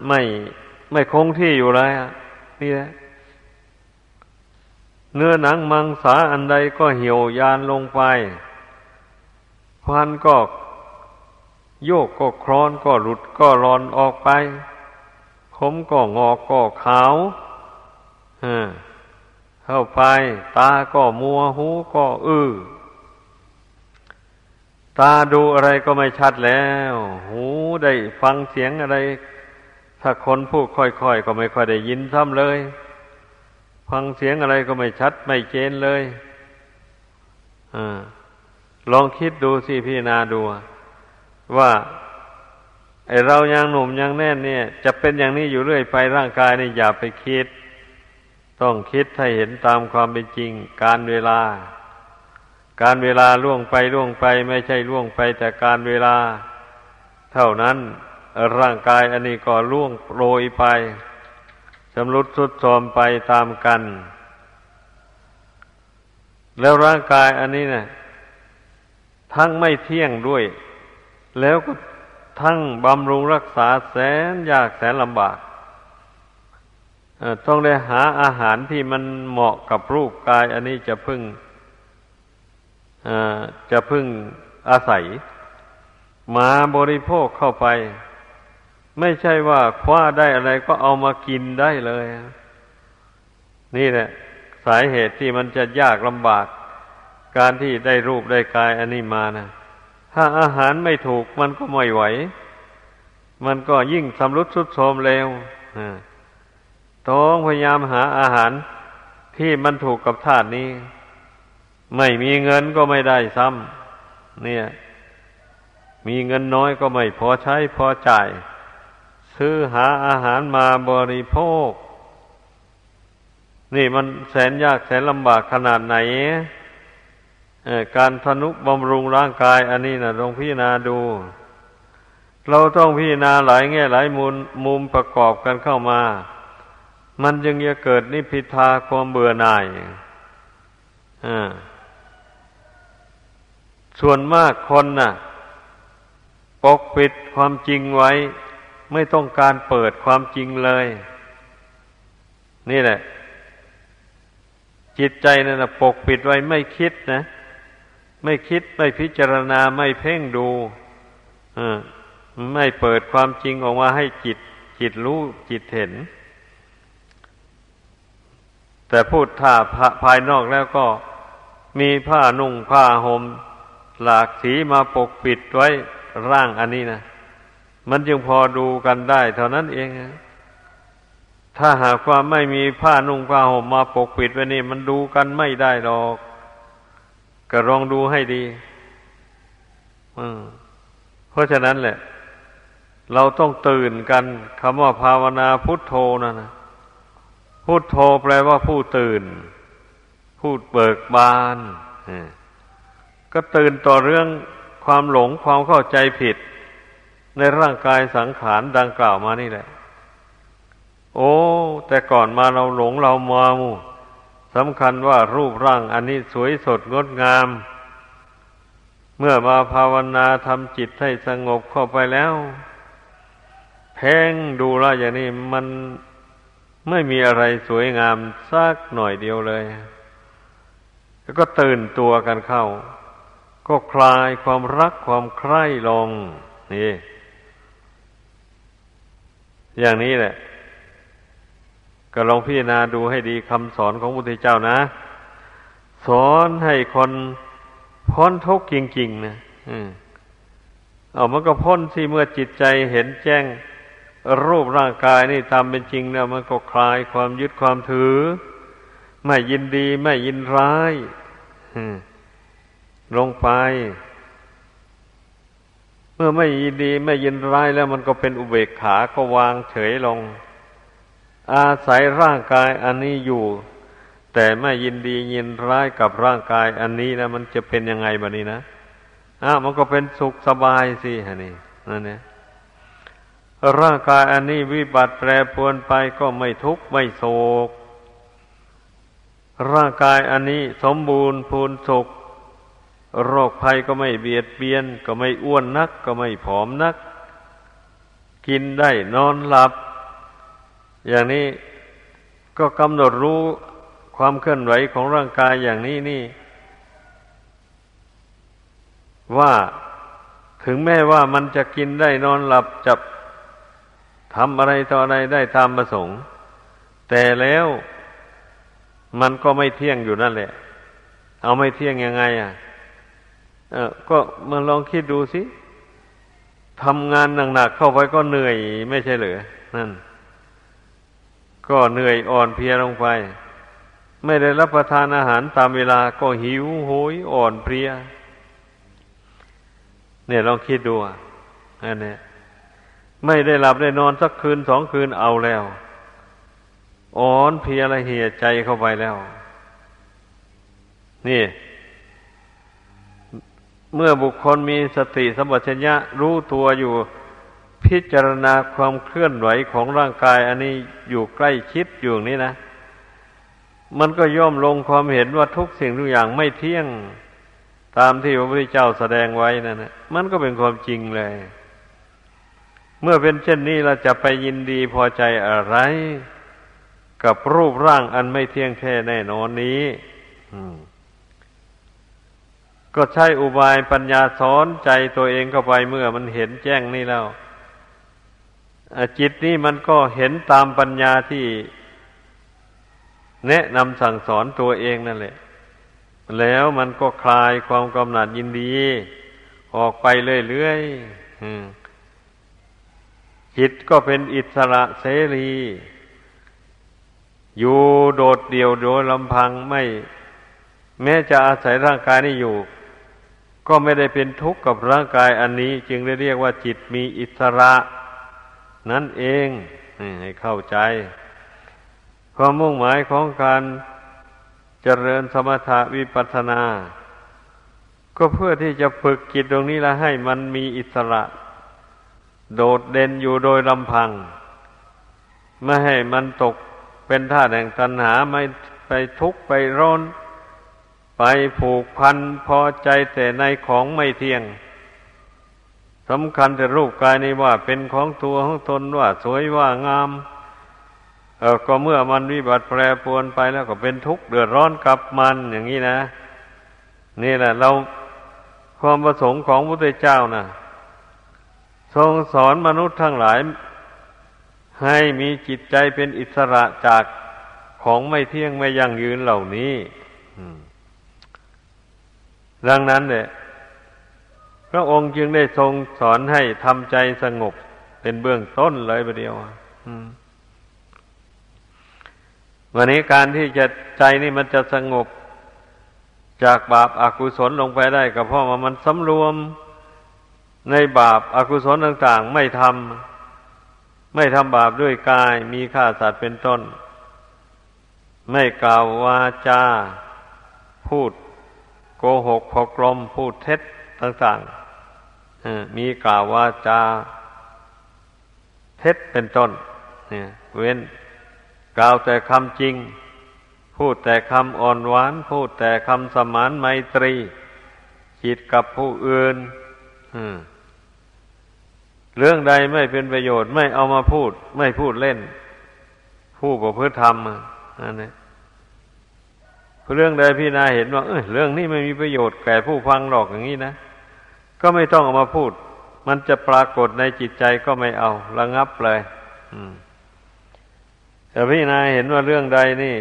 ไม่ ไม่คงที่อยู่เลยอะนี่แหละเนื้อหนังมังสาอันใดก็เหี่ยวยานลงไปพันก็โยกก็คลอนก็หลุดก็รอนออกไป ผมก็งอกก็ขาวเข้าไป ตาก็มัวหูก็อื้อตาดูอะไรก็ไม่ชัดแล้ว หูได้ฟังเสียงอะไร ถ้าคนพูดค่อยๆก็ไม่ค่อยได้ยินซ้ำเลย ฟังเสียงอะไรก็ไม่ชัดไม่เจนเลยอลองคิดดูสิพี่นาดู ว่าไอเรายังหนุ่มยังแน่นเนี่ย จะเป็นอย่างนี้อยู่เรื่อยไปร่างกายนี่อย่าไปคิด ต้องคิดให้เห็นตามความเป็นจริง การเวลา การเวลาล่วงไปล่วงไป ไม่ใช่ล่วงไปแต่การเวลา เท่านั้น ร่างกายอันนี้ก็ล่วงโรยไปชำรุดทุดโทรมไปตามกัน แล้วร่างกายอันนี้เนะ่ยทั้งไม่เที่ยงด้วย แล้วก็ทั้งบำรุงรักษาแสนยากแสนลำบากต้องได้หาอาหารที่มันเหมาะกับรูปกาย อันนี้จะพึ่งจะพึ่งอาศัย มาบริโภคเข้าไป ไม่ใช่ว่าคว้าได้อะไรก็เอามากินได้เลย นี่แหละ สาเหตุที่มันจะยากลำบาก การที่ได้รูปได้กายอันนี้มานะถ้าอาหารไม่ถูกมันก็ไม่ไหว มันก็ยิ่งสำรุดสุดโทมเร็วต้องพยายามหาอาหารที่มันถูกกับธาตุนี้ ไม่มีเงินก็ไม่ได้ซ้ำเนี่ย มีเงินน้อยก็ไม่พอใช้พอจ่าย ซื้อหาอาหารมาบริโภค นี่มันแสนยากแสนลำบากขนาดไหนการทนุบำรุงร่างกาย อันนี้นะลองพิจารณาดู เราต้องพิจารณาหลายแง่หลายมุมมุมประกอบกันเข้ามา มันจึงจะเกิดนิพิทาความเบื่อหน่ายส่วนมากคนน่ะ ปกปิดความจริงไว้ ไม่ต้องการเปิดความจริงเลย นี่แหละ จิตใจนั่นนะปกปิดไว้ไม่คิดนะ ไม่คิดไม่พิจารณาไม่เพ่งดูไม่เปิดความจริงออกมาให้จิต จิตรู้จิตเห็น แต่พูดถ้าภายนอกแล้วก็มีผ้านุ่งผ้าหม่มหลากสีมาปกปิดไว้ร่างอันนี้นะ มันจึงพอดูกันได้ เท่านั้นเอง ถ้าหากว่าไม่มีผ้านุ่งผ้าห่มมาปกปิดไว้นี่ มันดูกันไม่ได้หรอก ก็ลองดูให้ดีเพราะฉะนั้นแหละ เราต้องตื่นกันคำว่าภาวนาพุทโธนั่นนะพุทโธแปลว่าผู้ตื่นพูดเบิกบานก็ตื่นต่อเรื่องความหลงความเข้าใจผิด ในร่างกายสังขารดังกล่าวมานี่แหละ โอ้ แต่ก่อนมาเราหลงเรามามูสำคัญว่ารูปร่างอันนี้สวยสดงดงาม เมื่อมาภาวนาทำจิตให้สงบเข้าไปแล้วเพ่งดูแลอย่างนี้มันไม่มีอะไรสวยงามสักหน่อยเดียวเลย แล้วก็ตื่นตัวกันเข้า ก็คลายความรักความใคร่ลงนี่ อย่างนี้แหละ ก็ลองพิจารณาดูให้ดีคำสอนของพระพุทธเจ้านะ สอนให้คนพ้นทุกข์จริงๆนะอเอามันก็พ้นที่เมื่อจิตใจเห็นแจ้ง รูปร่างกายนี่ตามเป็นจริงเนี่ยมันก็คลายความยึดความถือ ไม่ยินดีไม่ยินร้ายลงไป มื่อไม่ยินดีไม่ยินร้ายแล้วมันก็เป็นอุเบกขาก็วางเฉยลง อาศัยร่างกายอันนี้อยู่ แต่ไม่ยินดียินร้ายกับร่างกายอันนี้นะมันจะเป็นยังไงบ้านี้นะอ้ามันก็เป็นสุขสบายสิฮะนี่นั่นเนี่ยร่างกายอันนี้วิบัติแปรปรวนไปก็ไม่ทุกข์ไม่โศก ร่างกายอันนี้สมบูรณ์พูนสุข โรคภัยก็ไม่เบียดเบียน ก็ไม่อ้วนนัก ก็ไม่ผอมนัก กินได้นอนหลับ อย่างนี้ก็กำหนดรู้ความเคลื่อนไหวของร่างกายอย่างนี้นี่ ว่าถึงแม้ว่ามันจะกินได้นอนหลับจับทำอะไรต่ออะไรได้ตามประสงค์ แต่แล้วมันก็ไม่เที่ยงอยู่นั่นแหละ เอาไม่เที่ยงยังไง อะ ก็มาลองคิดดูสิทำงานหนักๆเข้าไปก็เหนื่อยไม่ใช่เหรือนั่น ก็เหนื่อยอ่อนเพลียลงไป ไม่ได้รับประทานอาหารตามเวลาก็หิวโหยอ่อนเพลีย เนี่ยลองคิดดูอะอันนี้ไม่ได้หลับได้นอนสักคืนสองคืนเอาแล้วอ่อนเพลียละเหียใจเข้าไปแล้ว นี่ เมื่อบุคคลมีสติสัมปชัญญะรู้ตัวอยู่พิจารณาความเคลื่อนไหวของร่างกาย อันนี้อยู่ใกล้ชิดอยู่นี้นะ มันก็ย่อมลงความเห็นว่าทุกสิ่งทุกอย่างไม่เที่ยงตามที่พระพุทธเจ้าแสดงไว้นั่นนะมันก็เป็นความจริงเลย เมื่อเป็นเช่นนี้เราจะไปยินดีพอใจอะไร กับรูปร่างอันไม่เที่ยงแท้แน่นอนนี้ ก็ใช้อุบายปัญญาสอนใจตัวเองเข้าไปเมื่อมันเห็นแจ้งนี่แล้วจิตนี่มันก็เห็นตามปัญญาที่แนะนำสั่งสอนตัวเองนั่นแหละ แล้วมันก็คลายความกำหนัดยินดี ออกไปเรื่อยๆจิตก็เป็นอิสระเสรี อยู่โดดเดี่ยวโดยลำพังไม่ แม้จะอาศัยร่างกายนี้อยู่ ก็ไม่ได้เป็นทุกข์กับร่างกายอันนี้ จึงได้เรียกว่าจิตมีอิสระ นั่นเองให้เข้าใจ ความมุ่งหมายของการเจริญสมถะวิปัสสนา ก็เพื่อที่จะฝึกจิตตรงนี้ล้วให้มันมีอิสระ โดดเด่นอยู่โดยลำพัง ไม่ให้มันตกเป็นท่าแห่งตัณหาไม่ไปทุกข์ไปร้อน ไปผูกพันพอใจแต่ในของไม่เที่ยงสำคัญแต่รูปกายนี้ว่าเป็นของตัวของตนว่าสวยว่างามเออก็เมื่อมันวิบัติแปรปรวนไปแล้วก็เป็นทุกข์เดือดร้อนกับมันอย่างนี้นะ นี่แหละ เราความประสงค์ของพระพุทธเจ้านะ่ะ ทรงสอนมนุษย์ทั้งหลาย ให้มีจิตใจเป็นอิสระจากของไม่เที่ยงไม่ยั่งยืนเหล่านี้ ดังนั้นเนี่ยพระองค์จึงได้ทรงสอนให้ทำใจสงบเป็นเบื้องต้นเลยประเดียววันนี้การที่จะใจนี่มันจะสงบ จากบาปอากุศลลงไปได้ก็เพราะว่ามันสำรวมในบาปอากุศลต่าง ๆ ไม่ทำไม่ทำบาปด้วยกาย มีฆ่าสัตว์เป็นต้น ไม่กล่าววาจาพูด โกหกพกลมพูดเท็จต่างๆมีกล่าวว่าจาเท็จเป็นต้นเนี่ยเว้นกล่าวแต่คำจริง พูดแต่คำอ่อนหวาน พูดแต่คำสมานไมตรีคิดกับผู้อื่นเรื่องใดไม่เป็นประโยชน์ไม่เอามาพูด ไม่พูดเล่น ผู้ประพฤติธรรมอันนี้ เรื่องใดพี่นาเห็นว่าเออเรื่องนี้ไม่มีประโยชน์แก่ผู้ฟังหรอกอย่างนี้นะ ก็ไม่ต้องเอามาพูด มันจะปรากฏในจิตใจก็ไม่เอา ระงับเลยแต่พี่นาเห็นว่าเรื่องใดนี่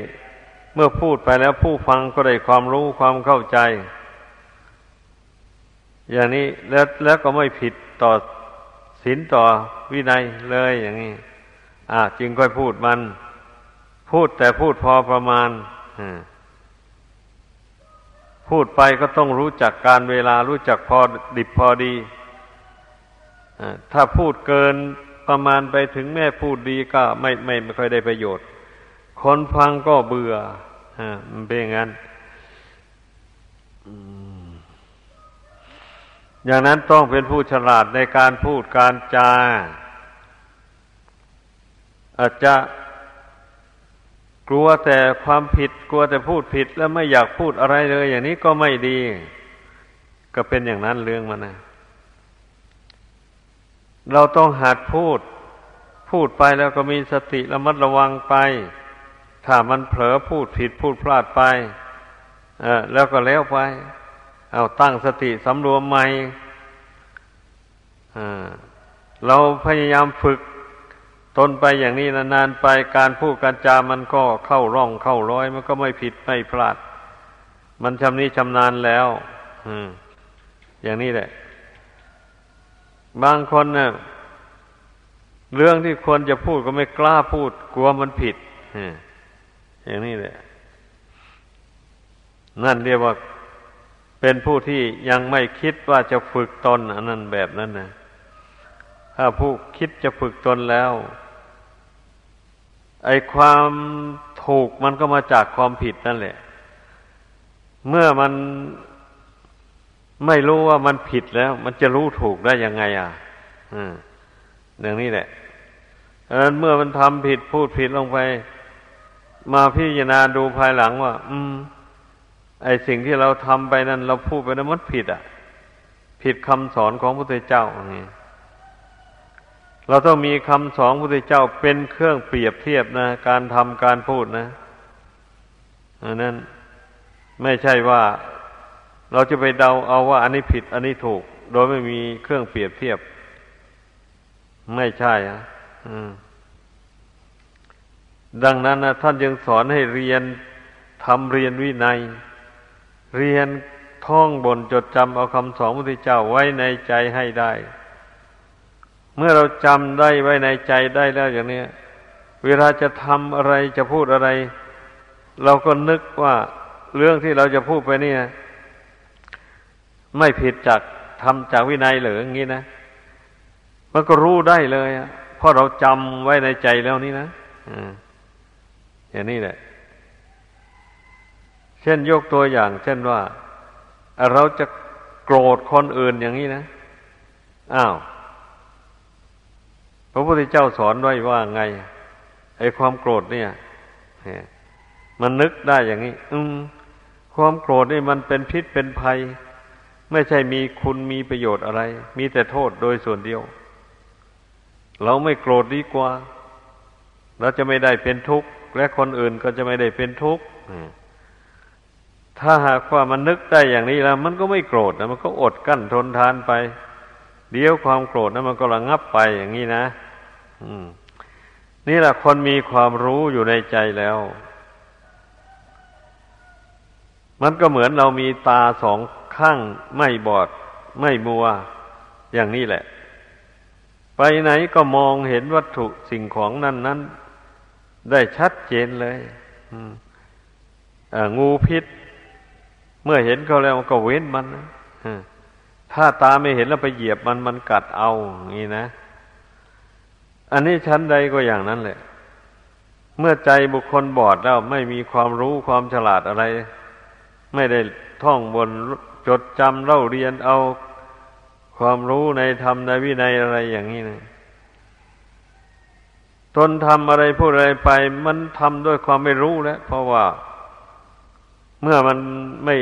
เมื่อพูดไปแล้วผู้ฟังก็ได้ความรู้ความเข้าใจ อย่างนี้แล้วแล้วก็ไม่ผิดต่อศีลต่อวินัยเลยอย่างนี้อ่าจึงค่อยพูดมัน พูดแต่พูดพอประมาณอ่า พูดไปก็ต้องรู้จักการเวลารู้จักพอดิบพอดีถ้าพูดเกินประมาณไปถึงแม่พูดดีก็ไม่ไม่ไม่ค่อยได้ประโยชน์ คนฟังก็เบื่อมันเป็นอย่างนั้นอย่างนั้นต้องเป็นผู้ฉลาดในการพูดการจาอาจจะ กลัวแต่ความผิดกลัวแต่พูดผิดแล้วไม่อยากพูดอะไรเลย อย่างนี้ก็ไม่ดี ก็เป็นอย่างนั้นเรื่องมันนะเราต้องหัดพูด พูดไปแล้วก็มีสติระมัดระวังไป ถ้ามันเผลอพูดผิดพูดพลาดไปเออแล้วก็แล้วไป เอาตั้งสติสำรวมใหม่เราพยายามฝึก นไปอย่างนี้นานๆไปการพูดการจามันก็เข้าร่องเข้าร้อย มันก็ไม่ผิดไม่พลาด มันชำนี้ชำนาญแล้ว อืม อย่างนี้แหละ บางคนเนะ่ยเรื่องที่ควรจะพูดก็ไม่กล้าพูด กลัวมันผิดอย่างนี้แหละ นั่นเรียกว่าเป็นผู้ที่ยังไม่คิดว่าจะฝึกตนอันนั้นแบบนั้นนะถ้าผู้คิดจะฝึกตนแล้ว ไอความถูกมันก็มาจากความผิดนั่นแหละ เมื่อมันไม่รู้ว่ามันผิดแล้ว มันจะรู้ถูกได้ยังไง อะอืมอย่างนี้แหละดังนั้นเมื่อมันทำผิดพูดผิดลงไป มาพิจารณาดูภายหลังว่า อืม ไอสิ่งที่เราทำไปนั้น เราพูดไปนั้นมันผิด อะ ผิดคำสอนของพระพุทธเจ้าอย่างนี้ เราต้องมีคำสอนพระพุทธเจ้าเป็นเครื่องเปรียบเทียบนะ การทำการพูดนะอันนั้นไม่ใช่ว่าเราจะไปเดาเอาว่าอันนี้ผิด อันนี้ถูก โดยไม่มีเครื่องเปรียบเทียบ ไม่ใช่อะดังนั้นนะท่านยังสอนให้เรียนทำเรียนวินัย เรียนท่องบนจดจำเอาคำสอนพระพุทธเจ้าไว้ในใจให้ได้ มื่อเราจำได้ไว้ในใจได้แล้วอย่างนี้เวลาจะทำอะไรจะพูดอะไร เราก็นึกว่าเรื่องที่เราจะพูดไปเนี่ย ไม่ผิดจากทำจากวินัยหรืออย่างนี้นะมันก็รู้ได้เลยเพราะเราจำไว้ในใจแล้วนี่นะอย่างนี้แหละ เช่นยกตัวอย่าง เช่นว่า เราจะโกรธคนอื่นอย่างนี้นะอ้าว พระพุทธเจ้าสอนไว้ว่าไงไอ้ความโกรธเนี่ยมันนึกได้อย่างนี้ อืมความโกรธนี่มันเป็นพิษเป็นภัย ไม่ใช่มีคุณมีประโยชน์อะไร มีแต่โทษโดยส่วนเดียว เราไม่โกรธดีกว่า เราจะไม่ได้เป็นทุกข์ และคนอื่นก็จะไม่ได้เป็นทุกข์ถ้าหากว่ามันนึกได้อย่างนี้แล้ว มันก็ไม่โกรธนะมันก็อดกั้นทนทานไป เดี๋ยวความโกรธนั้นมันก็ระงับไปอย่างนี้นะนี่แหละคนมีความรู้อยู่ในใจแล้ว มันก็เหมือนเรามีตาสองข้างไม่บอด ไม่มัว อย่างนี้แหละ ไปไหนก็มองเห็นวัตถุสิ่งของนั้นนั้นได้ชัดเจนเลยงูพิษ เมื่อเห็นเขาแล้วก็เว้นมันนะ ถ้าตาไม่เห็นแล้วไปเหยียบมันมันกัดเอาอย่างนี้นะ อันนี้ชั้นใดก็อย่างนั้นแหละ เมื่อใจบุคคลบอดแล้วไม่มีความรู้ความฉลาดอะไร ไม่ได้ท่องบนจดจำเล่าเรียนเอาความรู้ในธรรมในวินัยอะไรอย่างนี้นะตนทำอะไรพูดอะไรไป มันทำด้วยความไม่รู้แล้วเพราะว่า เมื่อมันไม่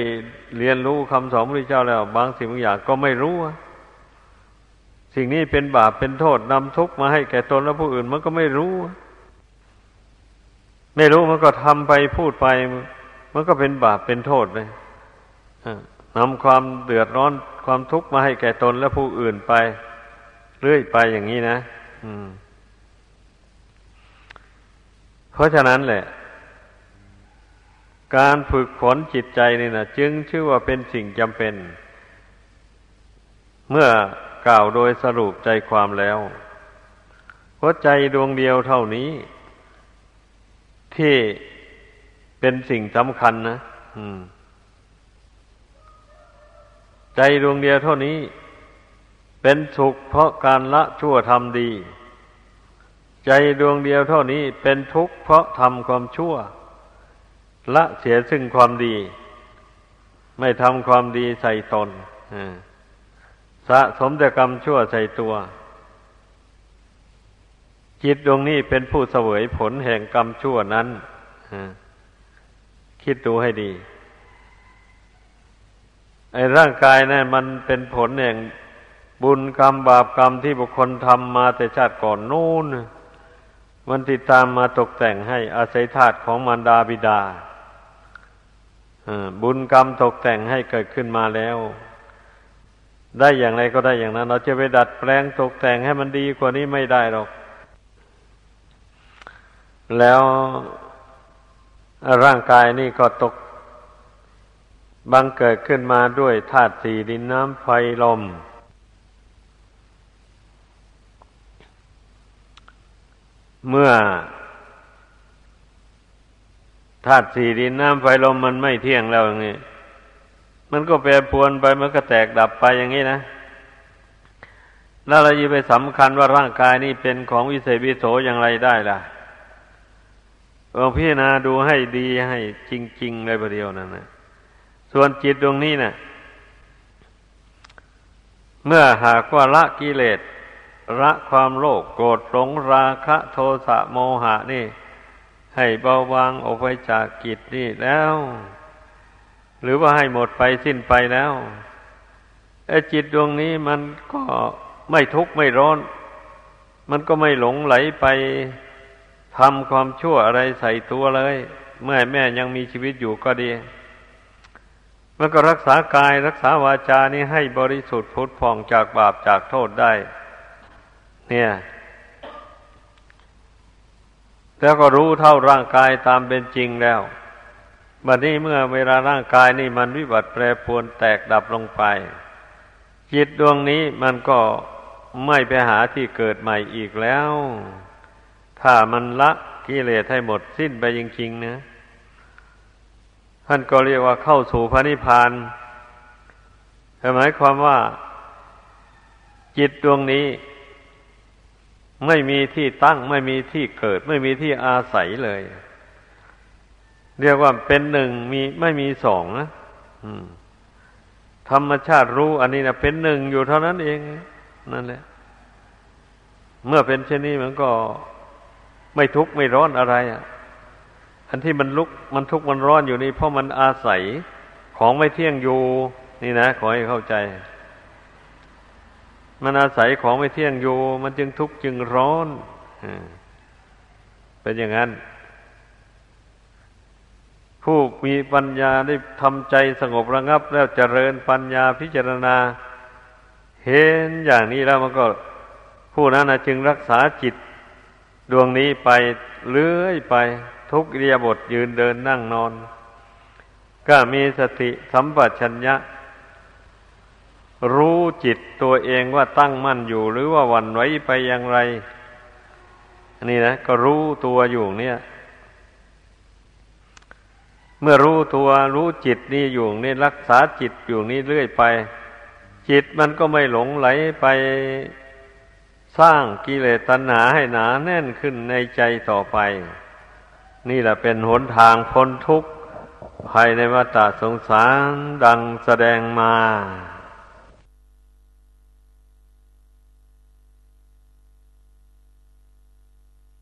เรียนรู้คำสอนพระเจ้าแล้ว บางสิ่งบางอย่างก็ไม่รู้ สิ่งนี้เป็นบาปเป็นโทษนำทุกข์มาให้แก่ตนและผู้อื่นมันก็ไม่รู้ ไม่รู้มันก็ทำไปพูดไป มันก็เป็นบาปเป็นโทษเลยนำความเดือดร้อนความทุกข์มาให้แก่ตนและผู้อื่นไป เรื่อยไปอย่างนี้นะเพราะฉะนั้นแหละ การฝึกฝนจิตใจนี่นะจึงชื่อว่าเป็นสิ่งจำเป็น เมื่อกล่าวโดยสรุปใจความแล้วเพราะใจดวงเดียวเท่านี้ ที่เป็นสิ่งสำคัญนะใจดวงเดียวเท่านี้ เป็นสุขเพราะการละชั่วทำดี ใจดวงเดียวเท่านี้เป็นทุกข์เพราะทำความชั่ว ละเสียซึ่งความดี ไม่ทำความดีใส่ตนสะสมแต่กรรมชั่วใส่ตัว จิตดวงนี้เป็นผู้เสวยผลแห่งกรรมชั่วนั้นคิดดูให้ดี ไอ้ร่างกายนะั่นมันเป็นผลแห่งบุญกรรมบาปกรรมที่บุคคลทำมาแต่ชาติก่อนนู่นมันติดตามมาตกแต่งให้อาศัยธาตุของมารดาบิดา บุญกรรมตกแต่งให้เกิดขึ้นมาแล้ว ได้อย่างไรก็ได้อย่างนั้น เราจะไปดัดแปลงตกแต่งให้มันดีกว่านี้ไม่ได้หรอก แล้วร่างกายนี่ก็ตกบังเกิดขึ้นมาด้วยธาตุสี่ดินน้ำไฟลม เมื่อ ธาตุสี่ดินน้ำไฟลมมันไม่เที่ยงแล้วอย่างนี้ มันก็แปรปวนไปมันก็แตกดับไปอย่างนี้นะแล้วเราจะไปสำคัญว่าร่างกายนี้เป็นของวิเศษวิโสอย่างไรได้ล่ะลองพิจารณาดูให้ดีให้จริงๆเลยประเดียวนั่นนะส่วนจิตดวงนี้นะ่ะ เมื่อหากว่าละกิเลสละความโลภโกรธหลงราคะ โทสะโมหะนี่ ให้เบาบางออกไปจากกิจนี่แล้ว หรือว่าให้หมดไปสิ้นไปแล้วไอ้จิตดวงนี้มันก็ไม่ทุกข์ไม่ร้อน มันก็ไม่หลงไหลไปทำความชั่วอะไรใส่ตัวเลย เมื่อแม่ยังมีชีวิตอยู่ก็ดีมันก็รักษากายรักษาวาจานี้ให้บริสุทธิ์พุทธพองจากบาปจากโทษได้ เนี่ย แล้วก็รู้เท่าร่างกายตามเป็นจริงแล้วบัดนี้เมื่อเวลาร่างกายนี่มันวิบัติแปรปรวนแตกดับลงไป จิตดวงนี้มันก็ไม่ไปหาที่เกิดใหม่อีกแล้ว ถ้ามันละกิเลสให้หมดสิ้นไปจริงๆนะท่านก็เรียกว่าเข้าสู่พระนิพพานหมายความว่า จิตดวงนี้ ไม่มีที่ตั้ง ไม่มีที่เกิด ไม่มีที่อาศัยเลย เรียกว่าเป็นหนึ่งมีไม่มีสองนะธรรมชาติรู้อันนี้นะเป็นหนึ่งอยู่เท่านั้นเองนั่นแหละ เมื่อเป็นเช่นนี้มันก็ไม่ทุกข์ไม่ร้อนอะไรอะอันที่มันลุกมันทุกข์มันร้อนอยู่นี่เพราะมันอาศัยของไม่เที่ยงอยู่ นี่นะ ขอให้เข้าใจ มันอาศัยของไม่เที่ยงอยู่ มันจึงทุกข์จึงร้อนเป็นอย่างนั้น ผู้มีปัญญาได้ทำใจสงบระงับ แล้วเจริญปัญญาพิจารณา เห็นอย่างนี้แล้วมันก็ ผู้นั้นจึงรักษาจิต ดวงนี้ไปเลื่อยไปทุกเรียบทยืนเดินนั่งนอน ก็มีสติสัมปชัญญะ รู้จิตตัวเองว่าตั้งมั่นอยู่ หรือว่าวันไว้ไปอย่างไรนี่นะก็รู้ตัวอยู่เนี่ย เมื่อรู้ตัวรู้จิตนี่อยู่นี่รักษาจิตอยู่นี่เรื่อยไปจจิตมันก็ไม่หลงไหลไปสร้างกิเลสตัณหาให้หนาแน่นขึ้นในใจต่อไป นี่แหละเป็นหนทางพ้นทุกข์ภายในวัฏสงสารดังแสดงมา